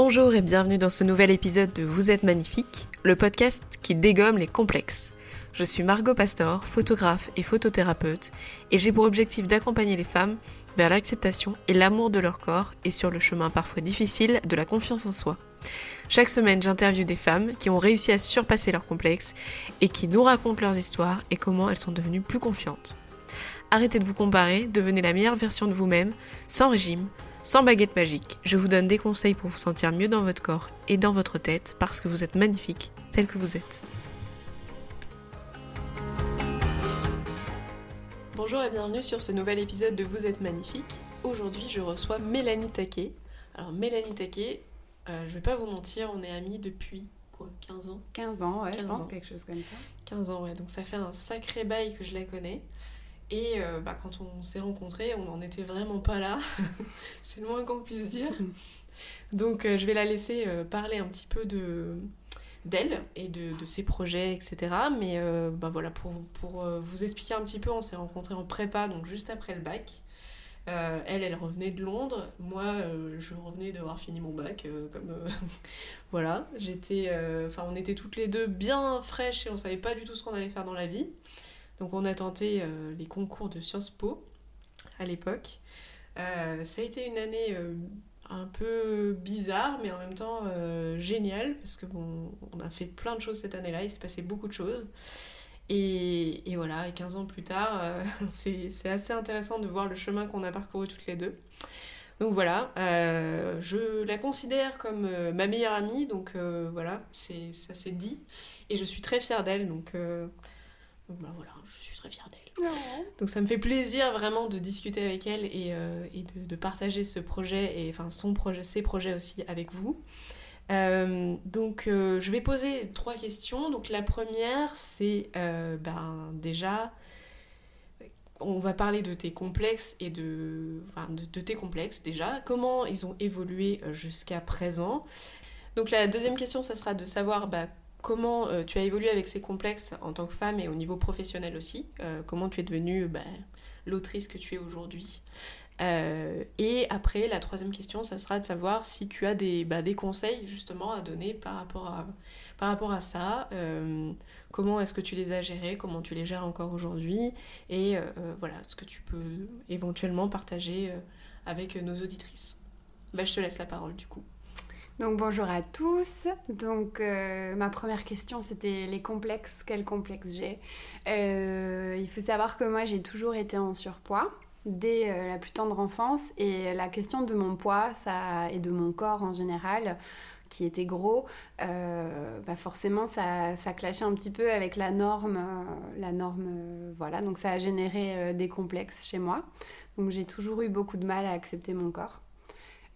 Bonjour et bienvenue dans ce nouvel épisode de Vous êtes magnifique, le podcast qui dégomme les complexes. Je suis Margot Pastor, photographe et photothérapeute, et j'ai pour objectif d'accompagner les femmes vers l'acceptation et l'amour de leur corps et sur le chemin parfois difficile de la confiance en soi. Chaque semaine, j'interviewe des femmes qui ont réussi à surpasser leurs complexes et qui nous racontent leurs histoires et comment elles sont devenues plus confiantes. Arrêtez de vous comparer, devenez la meilleure version de vous-même, sans régime, sans baguette magique. Je vous donne des conseils pour vous sentir mieux dans votre corps et dans votre tête parce que vous êtes magnifique tel que vous êtes. Bonjour et bienvenue sur ce nouvel épisode de Vous êtes magnifique. Aujourd'hui, je reçois Mélanie Taquet. Alors, Mélanie Taquet, euh, je vais pas vous mentir, on est amis depuis quoi 15 ans? 15 ans, ouais, 15 je pense, ans. quelque chose comme ça. 15 ans, ouais. Donc ça fait un sacré bail que je la connais. Et euh, bah, quand on s'est rencontrés, on n'en était vraiment pas là. C'est le moins qu'on puisse dire. Donc euh, je vais la laisser euh, parler un petit peu de d'elle et de, de ses projets, etc. Mais bah, voilà, pour, pour vous expliquer un petit peu, on s'est rencontrés en prépa, donc juste après le bac. Elle, elle revenait de Londres. Moi, je revenais d'avoir fini mon bac. comme voilà, j'étais, enfin, on était toutes les deux bien fraîches et on savait pas du tout ce qu'on allait faire dans la vie. Donc, on a tenté euh, les concours de Sciences Po à l'époque. Euh, ça a été une année euh, un peu bizarre, mais en même temps géniale parce que on a fait plein de choses cette année-là. Il s'est passé beaucoup de choses. Et, voilà, et 15 ans plus tard, c'est assez intéressant de voir le chemin qu'on a parcouru toutes les deux. Donc voilà, je la considère comme ma meilleure amie, donc voilà, ça c'est dit. Et je suis très fière d'elle, donc bah voilà, je suis très fière d'elle. Donc ça me fait plaisir vraiment de discuter avec elle et, euh, et de, de partager ce projet, et enfin son projet, ses projets aussi avec vous. Euh, donc euh, je vais poser trois questions. Donc la première c'est ben, déjà on va parler de tes complexes et de, enfin, de, de tes complexes déjà. Comment ils ont évolué jusqu'à présent? Donc la deuxième question ça sera de savoir bah, comment euh, tu as évolué avec ces complexes en tant que femme et au niveau professionnel aussi. Euh, comment tu es devenue bah, l'autrice que tu es aujourd'hui. Euh, et après, la troisième question, ça sera de savoir si tu as des, bah, des conseils justement à donner par rapport à, par rapport à ça. Comment est-ce que tu les as gérés, comment tu les gères encore aujourd'hui, et voilà, ce que tu peux éventuellement partager avec nos auditrices. Bah, je te laisse la parole du coup. Donc bonjour à tous. Donc euh, ma première question c'était les complexes. Quels complexes j'ai Euh, Il faut savoir que moi j'ai toujours été en surpoids dès euh, la plus tendre enfance et la question de mon poids ça, et de mon corps en général qui était gros, bah forcément ça, ça clashait un petit peu avec la norme, la norme, voilà, donc ça a généré des complexes chez moi. Donc j'ai toujours eu beaucoup de mal à accepter mon corps.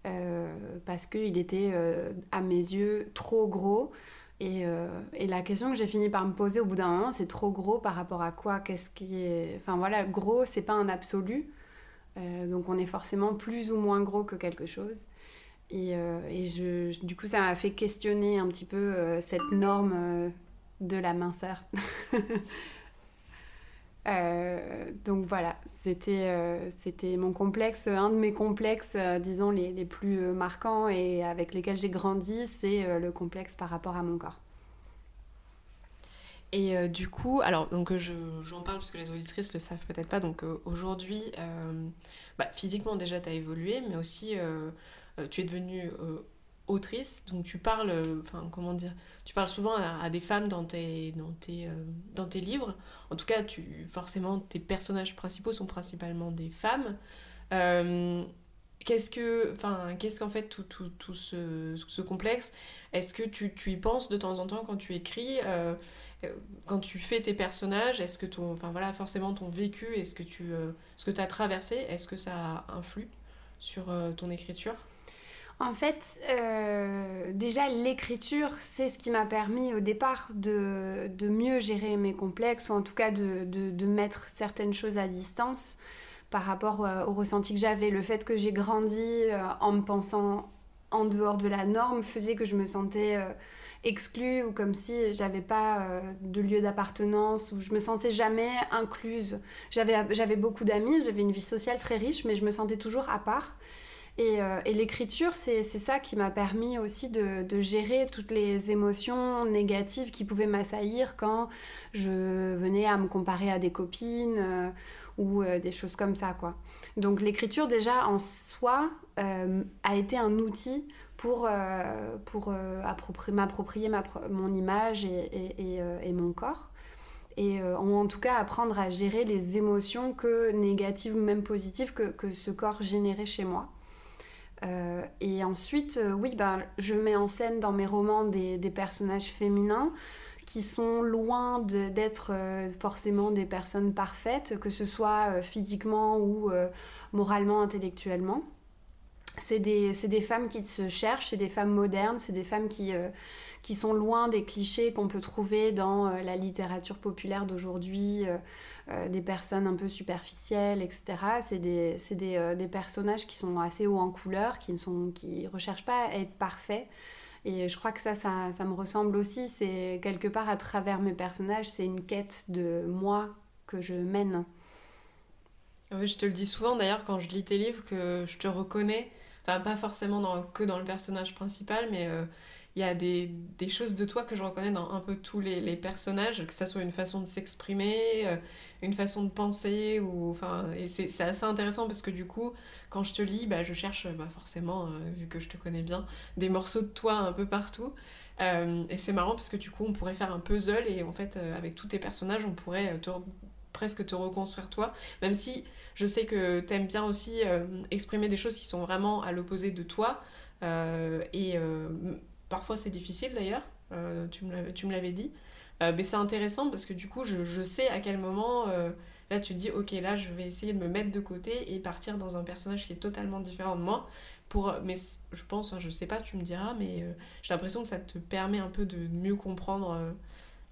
Euh, parce qu'il était euh, à mes yeux trop gros. Et, euh, et la question que j'ai fini par me poser au bout d'un moment, c'est trop gros par rapport à quoi? Qu'est-ce qui est. Enfin voilà, gros, c'est pas un absolu. Donc on est forcément plus ou moins gros que quelque chose. Et, et je, du coup, ça m'a fait questionner un petit peu cette norme de la minceur. Euh, donc voilà, c'était euh, mon complexe, un de mes complexes, euh, disons, les, les plus euh, marquants et avec lesquels j'ai grandi, c'est le complexe par rapport à mon corps. Et du coup, alors donc euh, je, j'en parle parce que les auditrices le savent peut-être pas. Donc aujourd'hui, bah, physiquement déjà tu as évolué, mais aussi tu es devenue autrice. Donc tu parles, euh, enfin comment dire, tu parles souvent à, des femmes dans tes, dans tes, euh, dans tes livres. En tout cas, tu, forcément tes personnages principaux sont principalement des femmes. Euh, Qu'est-ce que, enfin, qu'est-ce qu'en fait tout, tout, tout ce, ce complexe? Est-ce que tu, tu y penses de temps en temps quand tu écris quand tu fais tes personnages, est-ce que ton, enfin voilà, forcément ton vécu, est-ce que tu, ce que tu as traversé, est-ce que ça influe sur ton écriture? En fait, euh, déjà l'écriture, c'est ce qui m'a permis au départ de, mieux gérer mes complexes, ou en tout cas de, mettre certaines choses à distance par rapport euh, au ressenti que j'avais. Le fait que j'ai grandi euh, en me pensant en dehors de la norme faisait que je me sentais euh, exclue ou comme si j'avais pas de lieu d'appartenance ou je me sentais jamais incluse. J'avais beaucoup d'amis, j'avais une vie sociale très riche, mais je me sentais toujours à part. Euh, et, l'écriture, c'est ça qui m'a permis aussi de, gérer toutes les émotions négatives qui pouvaient m'assaillir quand je venais à me comparer à des copines euh, ou euh, des choses comme ça. Quoi. Donc l'écriture déjà en soi a été un outil pour, pour m'approprier mon image et, mon corps. Et en tout cas apprendre à gérer les émotions que négatives ou même positives que ce corps générait chez moi. Euh, et ensuite, euh, oui, ben, je mets en scène dans mes romans des, personnages féminins qui sont loin d'être euh, forcément des personnes parfaites, que ce soit physiquement ou moralement, intellectuellement. C'est des, femmes qui se cherchent, c'est des femmes modernes, c'est des femmes qui sont loin des clichés qu'on peut trouver dans la littérature populaire d'aujourd'hui euh, des personnes un peu superficielles, etc. C'est des, des, euh, des, personnages qui sont assez hauts en couleur, qui ne sont, qui recherchent pas à être parfaits. Et je crois que ça, ça, ça me ressemble aussi. C'est quelque part à travers mes personnages, c'est une quête de moi que je mène. Oui, je te le dis souvent d'ailleurs quand je lis tes livres que je te reconnais, enfin pas forcément dans, que dans le personnage principal, mais euh, il y a des, des, choses de toi que je reconnais dans un peu tous les, les personnages, que ça soit une façon de s'exprimer, euh, une façon de penser, ou enfin, et c'est assez intéressant parce que du coup, quand je te lis, bah, je cherche bah, forcément, euh, vu que je te connais bien, des morceaux de toi un peu partout. Euh, et c'est marrant parce que du coup, on pourrait faire un puzzle et en fait, avec tous tes personnages, on pourrait presque te reconstruire toi, même si je sais que t'aimes bien aussi exprimer des choses qui sont vraiment à l'opposé de toi. et Parfois c'est difficile d'ailleurs, euh, tu me l'avais dit. Euh, mais c'est intéressant parce que du coup je, sais à quel moment euh, là tu te dis ok là je vais essayer de me mettre de côté et partir dans un personnage qui est totalement différent de moi. Pour, mais je pense, je sais pas, tu me diras, mais j'ai l'impression que ça te permet un peu de mieux comprendre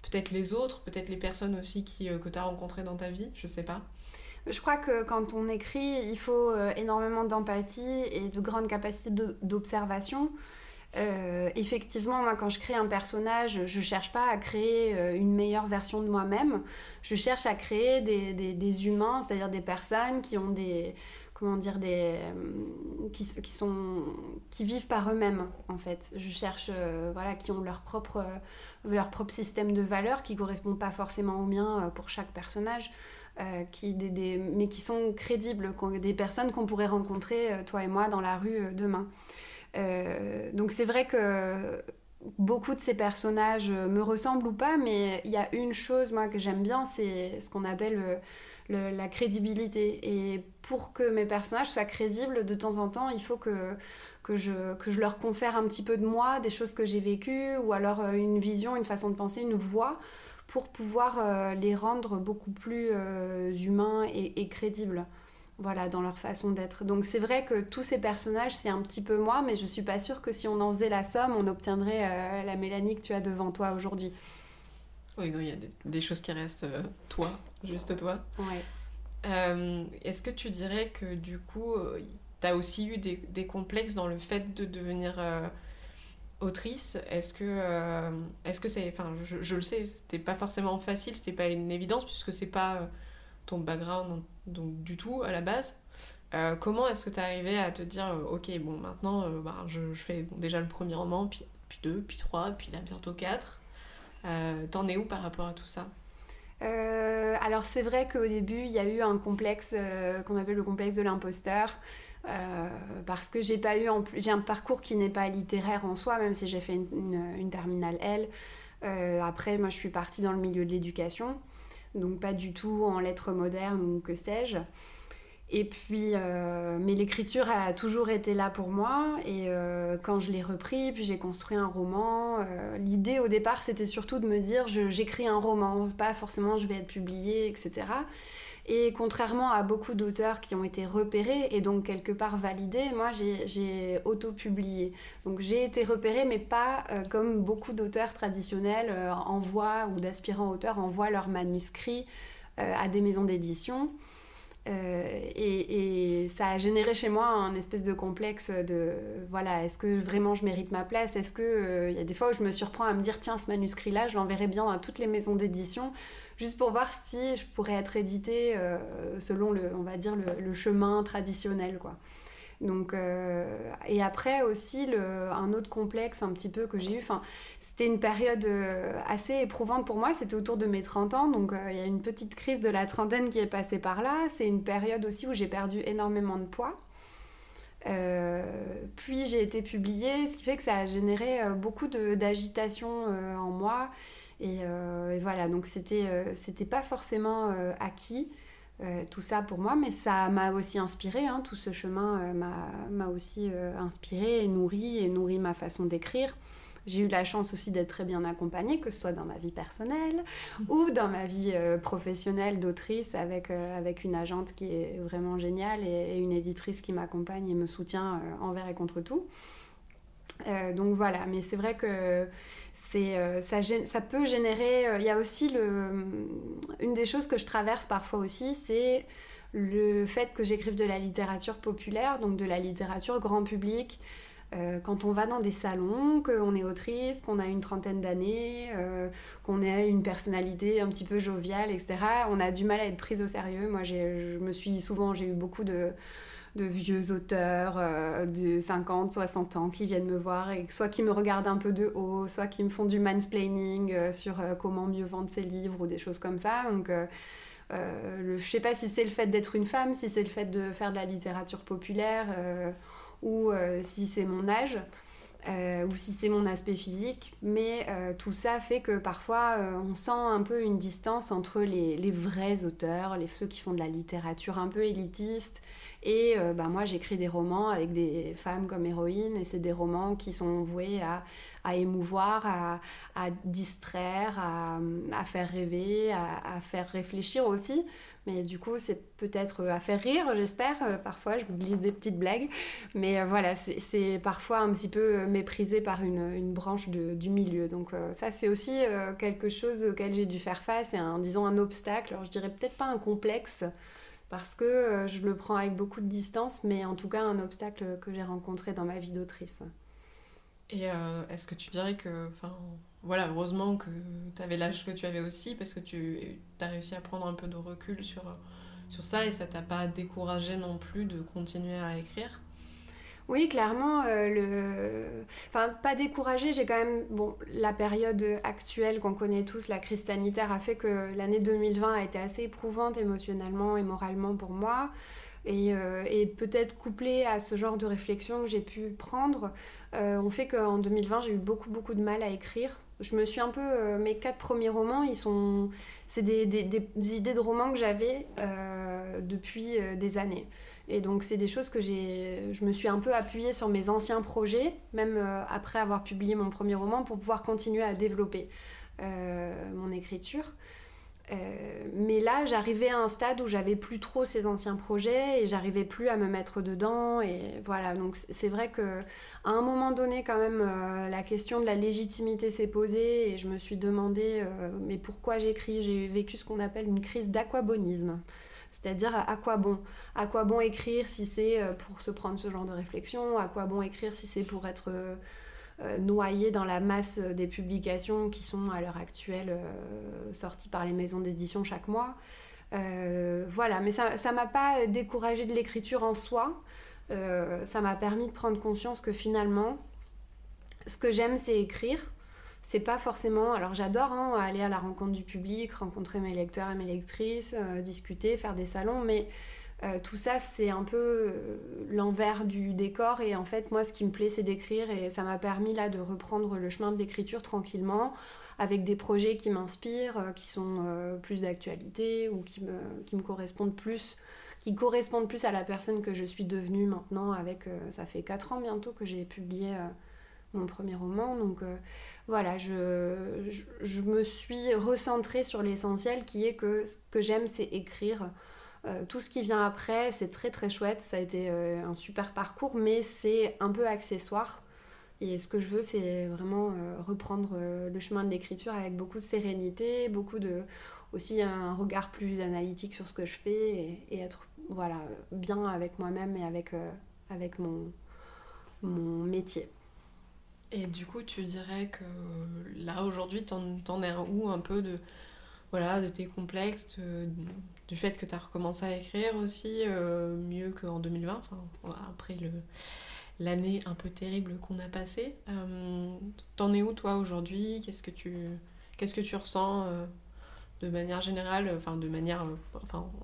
peut-être les autres, peut-être les personnes aussi qui, que tu as rencontrées dans ta vie, je sais pas. Je crois que quand on écrit, il faut énormément d'empathie et de grandes capacités d'observation. Euh, effectivement, moi, quand je crée un personnage, je cherche pas à créer euh, une meilleure version de moi-même. Je cherche à créer des, des, des humains, c'est-à-dire des personnes qui ont des comment dire des euh, qui, qui, sont qui vivent par eux-mêmes en fait. Je cherche voilà qui ont leur propre leur propre système de valeurs qui correspond pas forcément au mien pour chaque personnage. qui, des, des, mais qui sont crédibles, des personnes qu'on pourrait rencontrer, toi et moi, dans la rue demain. Euh, donc c'est vrai que beaucoup de ces personnages me ressemblent ou pas, mais il y a une chose moi que j'aime bien, c'est ce qu'on appelle la crédibilité. Et pour que mes personnages soient crédibles, de temps en temps, il faut que, je, leur confère un petit peu de moi, des choses que j'ai vécues, ou alors euh, une vision, une façon de penser, une voix, pour pouvoir euh, les rendre beaucoup plus humains et crédibles voilà, dans leur façon d'être. Donc c'est vrai que tous ces personnages, c'est un petit peu moi, mais je suis pas sûre que si on en faisait la somme, on obtiendrait euh, la Mélanie que tu as devant toi aujourd'hui. Oui, non, il y a des, choses qui restent euh, toi, juste toi. Ouais. Euh, est-ce que tu dirais que du coup, tu as aussi eu des, des, complexes dans le fait de devenir autrice? Est-ce que est-ce que c'est... Enfin, je, je, le sais, c'était pas forcément facile, c'était pas une évidence, puisque c'est pas ton background donc du tout à la base. Euh, comment est-ce que tu es arrivé à te dire, euh, ok, bon, maintenant, euh, bah, je, fais déjà le premier roman, puis, puis deux, puis trois, puis là, bientôt quatre. T'en es où par rapport à tout ça? Alors c'est vrai qu'au début il y a eu un complexe qu'on appelle le complexe de l'imposteur parce que j'ai eu un parcours qui n'est pas littéraire en soi même si j'ai fait une, une, terminale L après moi je suis partie dans le milieu de l'éducation donc pas du tout en lettres modernes ou que sais-je. Et puis, euh, mais l'écriture a toujours été là pour moi. Et euh, quand je l'ai repris, puis j'ai construit un roman, euh, l'idée au départ, c'était surtout de me dire, j'écris un roman, pas forcément je vais être publié, etc. Et contrairement à beaucoup d'auteurs qui ont été repérés et donc quelque part validés, moi j'ai auto-publié. Donc j'ai été repérée, mais pas comme beaucoup d'auteurs traditionnels envoient ou d'aspirants auteurs envoient leurs manuscrits à des maisons d'édition. Et, et, ça a généré chez moi un espèce de complexe de voilà, est-ce que vraiment je mérite ma place? Est-ce que il y a des fois où je me surprends à me dire tiens, ce manuscrit-là, je l'enverrai bien à toutes les maisons d'édition juste pour voir si je pourrais être éditée euh, selon le, on va dire, le, chemin traditionnel. Quoi. Donc, euh, et après aussi, un autre complexe un petit peu que j'ai eu, c'était une période euh, assez éprouvante pour moi, c'était autour de mes 30 ans, donc euh, il y a une petite crise de la trentaine qui est passée par là. C'est une période aussi où j'ai perdu énormément de poids. puis j'ai été publiée, ce qui fait que ça a généré beaucoup d'agitation en moi. Et, voilà, donc c'était pas forcément acquis. Euh, tout ça pour moi, mais ça m'a aussi inspiré, hein, tout ce chemin euh, m'a aussi euh, inspiré et nourri, et nourri ma façon d'écrire. J'ai eu la chance aussi d'être très bien accompagnée, que ce soit dans ma vie personnelle ou dans ma vie professionnelle d'autrice avec, avec une agente qui est vraiment géniale et, et une éditrice qui m'accompagne et me soutient envers et contre tout. Donc voilà, mais c'est vrai que euh, ça, peut générer. Euh, il y a aussi le, une des choses que je traverse parfois aussi, c'est le fait que j'écrive de la littérature populaire, donc de la littérature grand public. Euh, quand on va dans des salons, qu'on est autrice, qu'on a une trentaine d'années, qu'on a une personnalité un petit peu joviale, etc., on a du mal à être prise au sérieux. Moi, je me suis souvent, j'ai eu beaucoup de, de vieux auteurs euh, de 50, 60 ans qui viennent me voir et soit qui me regardent un peu de haut, soit qui me font du mansplaining euh, sur euh, comment mieux vendre ses livres ou des choses comme ça. Donc, le, je sais pas si c'est le fait d'être une femme, si c'est le fait de faire de la littérature populaire ou si c'est mon âge. ou si c'est mon aspect physique, mais tout ça fait que parfois on sent un peu une distance entre les, les, vrais auteurs, les, ceux qui font de la littérature un peu élitiste, et euh, bah, moi, j'écris des romans avec des femmes comme héroïnes, et c'est des romans qui sont voués à, à émouvoir, à, à distraire, à, à, faire rêver, à, faire réfléchir aussi. Mais du coup, c'est peut-être à faire rire, j'espère. Euh, parfois, je glisse des petites blagues. Mais euh, voilà, c'est parfois un petit peu méprisé par une, une branche de, du milieu. Donc ça, c'est aussi quelque chose auquel j'ai dû faire face, et un, disons un obstacle. Alors, je dirais peut-être pas un complexe, parce que euh, je le prends avec beaucoup de distance, mais en tout cas un obstacle que j'ai rencontré dans ma vie d'autrice. Et euh, est-ce que tu dirais que, enfin, voilà, heureusement que tu avais l'âge que tu avais aussi, parce que tu as réussi à prendre un peu de recul sur, sur ça et ça t'a pas découragé non plus de continuer à écrire? Oui, clairement, euh, le... pas découragé, j'ai quand même, bon, la période actuelle qu'on connaît tous, la crise sanitaire, a fait que l'année 2020 a été assez éprouvante émotionnellement et moralement pour moi. Et, euh, peut-être couplé à ce genre de réflexion que j'ai pu prendre, euh, on fait qu'en 2020, j'ai eu beaucoup, beaucoup de mal à écrire. Je me suis un peu... mes quatre premiers romans, ils sont... C'est des, des, des, idées de romans que j'avais depuis des années. Et donc, c'est des choses que j'ai. Je me suis un peu appuyée sur mes anciens projets, même euh, après avoir publié mon premier roman, pour pouvoir continuer à développer euh, mon écriture. Euh, mais là, j'arrivais à un stade où j'avais plus trop ces anciens projets et j'arrivais plus à me mettre dedans. Et voilà, donc c'est vrai que à un moment donné, quand même, la question de la légitimité s'est posée et je me suis demandé, mais pourquoi j'écris? J'ai vécu ce qu'on appelle une crise d'aquabonisme. C'est-à-dire à quoi bon? À quoi bon écrire si c'est euh, pour se prendre ce genre de réflexion? À quoi bon écrire si c'est pour être euh, euh, noyé dans la masse des publications qui sont à l'heure actuelle sorties par les maisons d'édition chaque mois? Voilà, mais ça ne m'a pas découragé de l'écriture en soi. ça m'a permis de prendre conscience que finalement, ce que j'aime, c'est écrire c'est pas forcément. Alors j'adore hein, aller à la rencontre du public, rencontrer mes lecteurs et mes lectrices, euh, discuter, faire des salons, mais euh, tout ça c'est un peu euh, l'envers du décor et en fait moi ce qui me plaît c'est d'écrire et ça m'a permis là de reprendre le chemin de l'écriture tranquillement avec des projets qui m'inspirent, qui sont plus d'actualité ou qui me, correspondent plus qui correspondent plus à la personne que je suis devenue maintenant avec ça fait 4 ans bientôt que j'ai publié mon premier roman donc voilà, je, me suis recentrée sur l'essentiel qui est que ce que j'aime, c'est écrire. Euh, tout ce qui vient après, c'est très très chouette, ça a été euh, un super parcours, mais c'est un peu accessoire. Et ce que je veux, c'est vraiment euh, reprendre le chemin de l'écriture avec beaucoup de sérénité, beaucoup de aussi un regard plus analytique sur ce que je fais et, et être voilà bien avec moi-même et avec, avec mon, mon métier. Et du coup, tu dirais que là, aujourd'hui, t'en, en es où un peu de, voilà, de tes complexes, du fait que tu as recommencé à écrire aussi, mieux qu'en 2020, enfin, après le l'année un peu terrible qu'on a passée. T'en es où toi aujourd'hui? Qu'est-ce que tu ressens de manière générale, enfin de manière,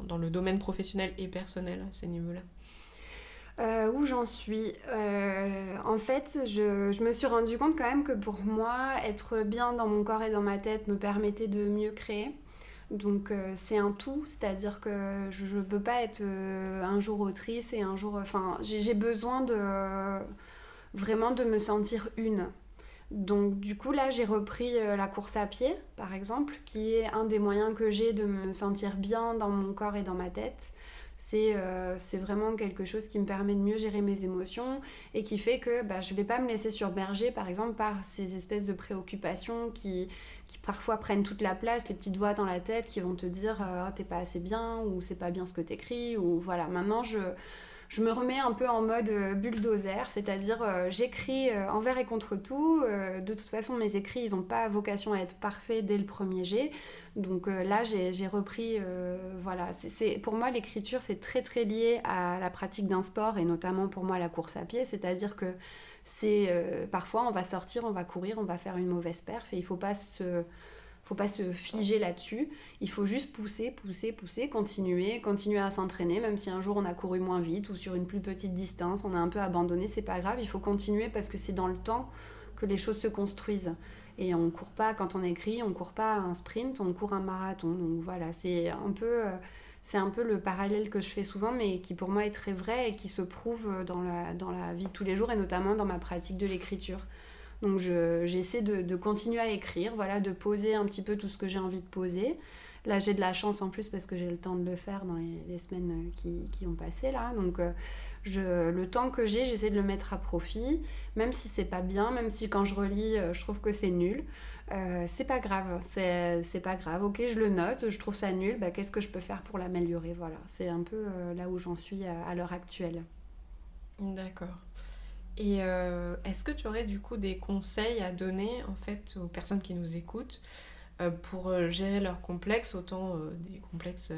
dans le domaine professionnel et personnel à ces niveaux-là? Euh, où j'en suis euh, En fait, je, me suis rendu compte quand même que pour moi, être bien dans mon corps et dans ma tête me permettait de mieux créer. Donc euh, c'est un tout, c'est-à-dire que je ne peux pas être un jour autrice et un jour... Enfin, j'ai besoin de vraiment de me sentir une. Donc du coup là j'ai repris la course à pied par exemple, qui est un des moyens que j'ai de me sentir bien dans mon corps et dans ma tête. Euh, c'est vraiment quelque chose qui me permet de mieux gérer mes émotions et qui fait que bah, je ne vais pas me laisser surberger, par exemple, par ces espèces de préoccupations qui, qui parfois prennent toute la place, les petites voix dans la tête qui vont te dire euh, oh, t'es pas assez bien ou c'est pas bien ce que t'écris ou voilà. Maintenant, je je me remets un peu en mode euh, bulldozer, c'est-à-dire j'écris envers et contre tout. de toute façon, mes écrits, ils n'ont pas vocation à être parfaits dès le premier jet. Donc euh, là, j'ai repris, euh, voilà, c'est pour moi l'écriture, c'est très très lié à la pratique d'un sport et notamment pour moi la course à pied, c'est-à-dire que c'est euh, parfois on va sortir, on va courir, on va faire une mauvaise perf et il faut pas se faut pas se figer là-dessus. Il faut juste pousser, pousser, pousser, continuer, continuer à s'entraîner, même si un jour on a couru moins vite ou sur une plus petite distance, on a un peu abandonné, c'est pas grave. Il faut continuer parce que c'est dans le temps que les choses se construisent. Et on court pas, quand on écrit, on court pas un sprint, on court un marathon. Donc voilà, c'est un peu, euh, c'est un peu le parallèle que je fais souvent, mais qui pour moi est très vrai et qui se prouve dans la, dans la vie de tous les jours et notamment dans ma pratique de l'écriture. Donc j'essaie de, de, continuer à écrire, voilà, de poser un petit peu tout ce que j'ai envie de poser. Là, j'ai de la chance en plus parce que j'ai le temps de le faire dans les, semaines qui, qui, ont passé là. Donc, euh, le temps que j'ai, j'essaie de le mettre à profit, même si c'est pas bien, même si quand je relis, euh, je trouve que c'est nul. Euh, c'est pas grave, c'est pas grave. Ok, je le note, je trouve ça nul, bah, qu'est-ce que je peux faire pour l'améliorer? Voilà, c'est un peu euh, là où j'en suis à, l'heure actuelle. D'accord. Et est-ce que tu aurais du coup des conseils à donner en fait aux personnes qui nous écoutent pour gérer leurs complexes, autant des complexes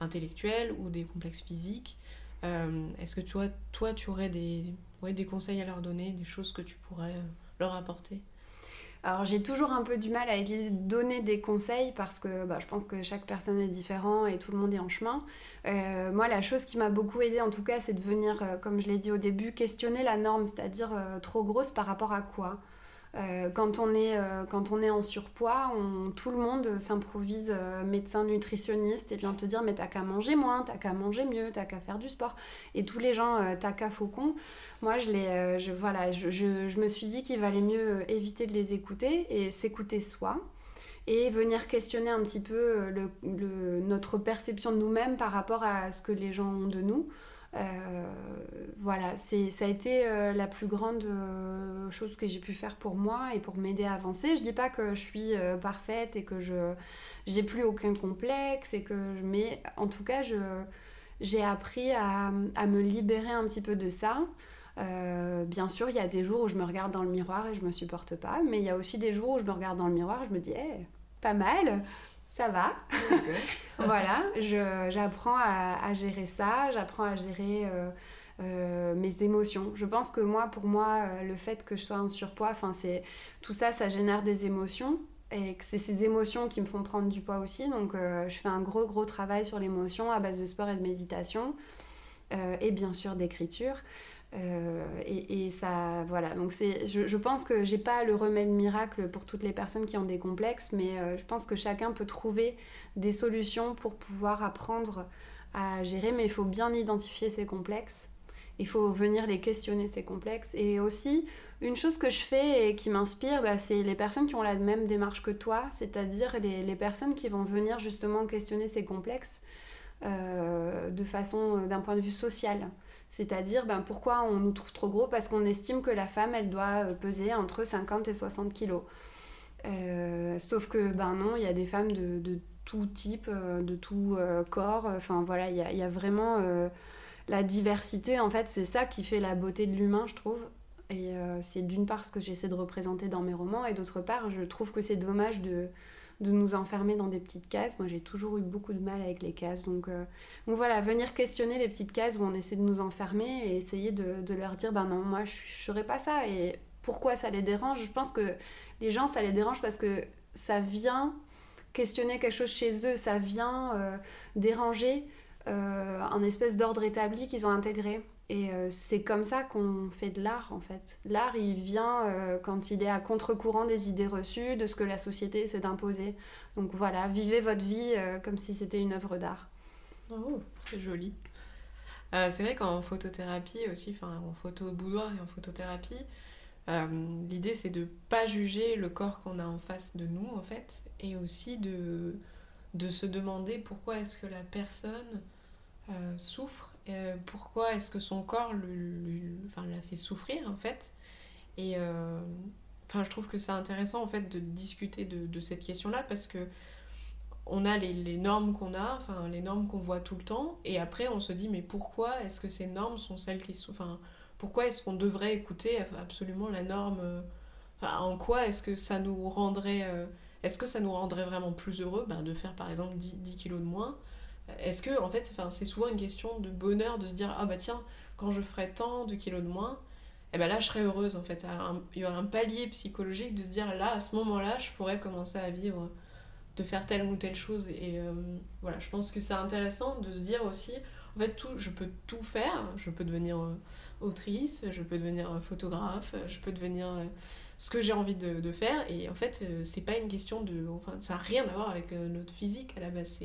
intellectuels ou des complexes physiques euh, est-ce que toi, toi, tu aurais des, conseils à leur donner, des choses que tu pourrais euh, leur apporter? Alors j'ai toujours un peu du mal à donner des conseils parce que bah, je pense que chaque personne est différent et tout le monde est en chemin. Euh, moi la chose qui m'a beaucoup aidé en tout cas c'est de venir, comme je l'ai dit au début, questionner la norme, c'est-à-dire trop grosse par rapport à quoi? Euh, quand, on est, euh, quand on est en surpoids, tout le monde s'improvise euh, médecin nutritionniste et vient te dire mais t'as qu'à manger moins, t'as qu'à manger mieux, t'as qu'à faire du sport. Et tous les gens t'as qu'à faucon. Moi, je, les, je, voilà, je, je, me suis dit qu'il valait mieux éviter de les écouter et s'écouter soi et venir questionner un petit peu notre perception de nous-mêmes par rapport à ce que les gens ont de nous. Euh, voilà, ça a été euh, la plus grande euh, chose que j'ai pu faire pour moi et pour m'aider à avancer. Je dis pas que je suis parfaite et que je j'ai plus aucun complexe et que mais en tout cas je j'ai appris à, me libérer un petit peu de ça. bien sûr, il y a des jours où je me regarde dans le miroir et je me supporte pas, mais il y a aussi des jours où je me regarde dans le miroir et je me dis, hey, pas mal, ça va. voilà, j'apprends à, gérer ça, j'apprends à gérer euh, euh, mes émotions. Je pense que moi, pour moi, euh, le fait que je sois en surpoids, c'est tout ça, ça génère des émotions et que c'est ces émotions qui me font prendre du poids aussi. Donc, je fais un gros, gros travail sur l'émotion à base de sport et de méditation et bien sûr d'écriture. Euh, et, ça, voilà. Donc c'est, je, pense que j'ai pas le remède miracle pour toutes les personnes qui ont des complexes, mais euh, je pense que chacun peut trouver des solutions pour pouvoir apprendre à gérer. Mais il faut bien identifier ses complexes. Il faut venir les questionner ces complexes. Et aussi, une chose que je fais et qui m'inspire, bah, c'est les personnes qui ont la même démarche que toi, c'est-à-dire les, les, personnes qui vont venir justement questionner ces complexes euh, de façon, d'un point de vue social. C'est-à-dire, ben, pourquoi on nous trouve trop gros? Parce qu'on estime que la femme, elle doit euh, peser entre 50 et 60 kilos. Euh, sauf que, ben non, il y a des femmes de, tout type, euh, de tout corps. Enfin, voilà, il y a, vraiment la diversité. En fait, c'est ça qui fait la beauté de l'humain, je trouve. Et c'est d'une part ce que j'essaie de représenter dans mes romans, et d'autre part, je trouve que c'est dommage de, de nous enfermer dans des petites cases. Moi, j'ai toujours eu beaucoup de mal avec les cases. Donc, euh, voilà, venir questionner les petites cases où on essaie de nous enfermer et essayer de, de leur dire, ben non, moi, je ne serais pas ça. Et pourquoi ça les dérange? Je pense que les gens, ça les dérange parce que ça vient questionner quelque chose chez eux, ça vient euh, déranger euh, un espèce d'ordre établi qu'ils ont intégré. Et euh, c'est comme ça qu'on fait de l'art en fait. L'art, il vient euh, quand il est à contre-courant des idées reçues, de ce que la société essaie d'imposer. Donc voilà, vivez votre vie euh, comme si c'était une œuvre d'art. Oh, c'est joli. c'est vrai qu'en photothérapie aussi, enfin en photo boudoir et en photothérapie, l'idée c'est de pas juger le corps qu'on a en face de nous en fait, et aussi de, de se demander pourquoi est-ce que la personne souffre euh, pourquoi est-ce que son corps l'a fait souffrir en fait? Et euh, je trouve que c'est intéressant en fait de discuter de, cette question-là parce que on a les, normes qu'on a, enfin les normes qu'on voit tout le temps, et après on se dit mais pourquoi est-ce que ces normes sont celles qui sont, enfin pourquoi est-ce qu'on devrait écouter absolument la norme, euh, en quoi est-ce que ça nous rendrait, est-ce que ça nous rendrait vraiment plus heureux ben, de faire par exemple 10, 10 kilos de moins, est-ce que, en fait, c'est souvent une question de bonheur de se dire Ah bah tiens, quand je ferai tant de kilos de moins, eh ben là je serai heureuse en fait. Il y aura un palier psychologique de se dire là, à ce moment-là, je pourrais commencer à vivre, de faire telle ou telle chose. Et euh, voilà, je pense que c'est intéressant de se dire aussi en fait, tout, je peux tout faire. Je peux devenir euh, autrice, je peux devenir euh, photographe, je peux devenir ce que j'ai envie de, faire. Et en fait, c'est pas une question de. Enfin, ça n'a rien à voir avec notre physique à la base.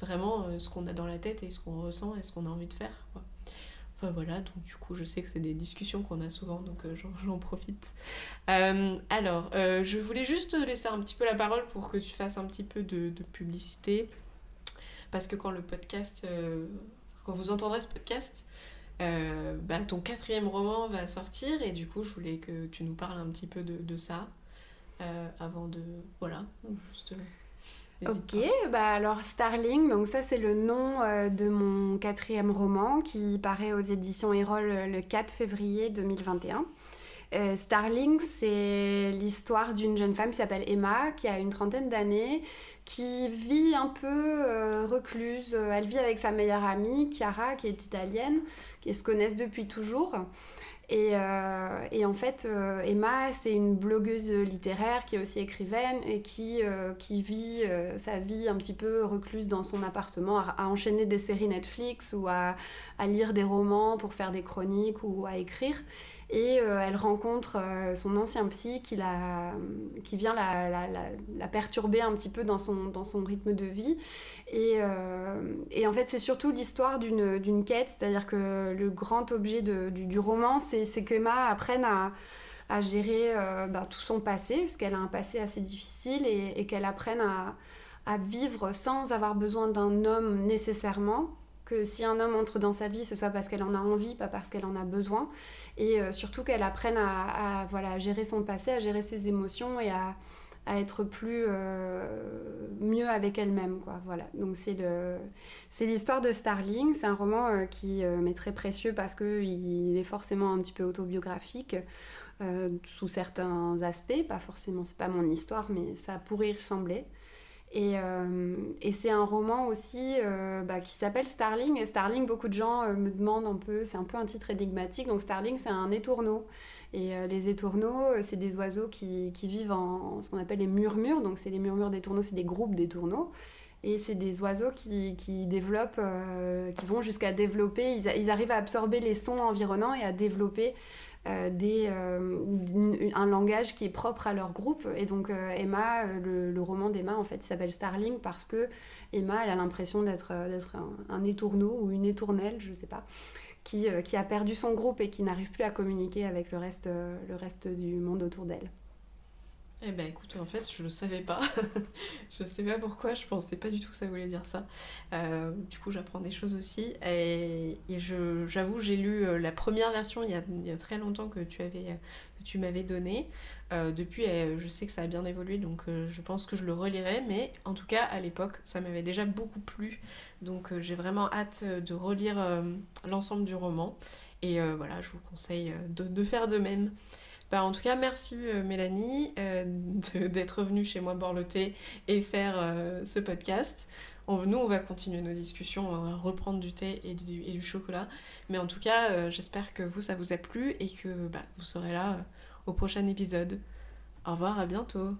Vraiment euh, ce qu'on a dans la tête et ce qu'on ressent et ce qu'on a envie de faire. Quoi. Enfin voilà, donc du coup, je sais que c'est des discussions qu'on a souvent, donc euh, j'en profite. Euh, alors, je voulais juste te laisser un petit peu la parole pour que tu fasses un petit peu de, publicité. Parce que quand le podcast, quand vous entendrez ce podcast, bah, ton quatrième roman va sortir et du coup, je voulais que tu nous parles un petit peu de, de ça avant de. Voilà, juste. Ok, bah alors Starling, donc ça c'est le nom euh, de mon quatrième roman qui paraît aux éditions Erol euh, le 4 février 2021. Euh, Starling, c'est l'histoire d'une jeune femme qui s'appelle Emma, qui a une trentaine d'années, qui vit un peu recluse. Elle vit avec sa meilleure amie, Chiara, qui est italienne, qui se connaissent depuis toujours. Et, euh, et, en fait, euh, Emma, c'est une blogueuse littéraire qui est aussi écrivaine et qui, euh, vit sa vie un petit peu recluse dans son appartement, à, à enchaîner des séries Netflix ou à, lire des romans pour faire des chroniques ou à écrire. Et elle rencontre son ancien psy qui, la, qui vient la, la, perturber un petit peu dans son, dans son rythme de vie. Et, euh, et, en fait, c'est surtout l'histoire d'une quête, c'est-à-dire que le grand objet de, du, roman, c'est qu'Emma apprenne à, à gérer euh, bah, tout son passé, parce qu'elle a un passé assez difficile, et, et qu'elle apprenne à, à, vivre sans avoir besoin d'un homme nécessairement, que si un homme entre dans sa vie, ce soit parce qu'elle en a envie, pas parce qu'elle en a besoin, et euh, surtout qu'elle apprenne à, voilà, gérer son passé, à gérer ses émotions et à à être plus euh, mieux avec elle-même voilà. Donc c'est l'histoire de Starling. C'est un roman euh, qui m'est très précieux parce que il est forcément un petit peu autobiographique sous certains aspects. Pas forcément c'est pas mon histoire mais ça pourrait y ressembler et, et c'est un roman aussi bah, qui s'appelle Starling. Et Starling, beaucoup de gens me demandent un peu, c'est un peu un titre énigmatique. Donc Starling, c'est un étourneau. Et euh, les étourneaux, euh, c'est des oiseaux qui, vivent en, ce qu'on appelle les murmures. Donc, c'est les murmures d'étourneaux, c'est des groupes d'étourneaux. Et c'est des oiseaux qui, développent, euh, qui vont jusqu'à développer, ils, arrivent à absorber les sons environnants et à développer euh, des, euh, un langage qui est propre à leur groupe. Et donc Emma, le, roman d'Emma, en fait, s'appelle Starling parce que Emma, elle a l'impression d'être un, étourneau ou une étournelle, je sais pas qui, euh, a perdu son groupe et qui n'arrive plus à communiquer avec euh, le reste du monde autour d'elle. Eh ben écoute, en fait, je le savais pas. je sais pas pourquoi, je pensais pas du tout que ça voulait dire ça. Euh, du coup, j'apprends des choses aussi. Et, et j'avoue, j'ai lu euh, la première version il y, a, très longtemps que tu avais que tu m'avais donné. Euh, depuis, euh, je sais que ça a bien évolué, donc euh, je pense que je le relirai. Mais en tout cas, à l'époque, ça m'avait déjà beaucoup plu. Donc j'ai vraiment hâte de relire l'ensemble du roman. Et voilà, je vous conseille de faire de même. Bah, en tout cas, merci Mélanie d'être venue chez moi boire le thé et faire ce podcast. nous, on va continuer nos discussions, on va reprendre du thé et du, chocolat. Mais en tout cas, j'espère que vous, ça vous a plu et que bah, vous serez là au prochain épisode. Au revoir, à bientôt.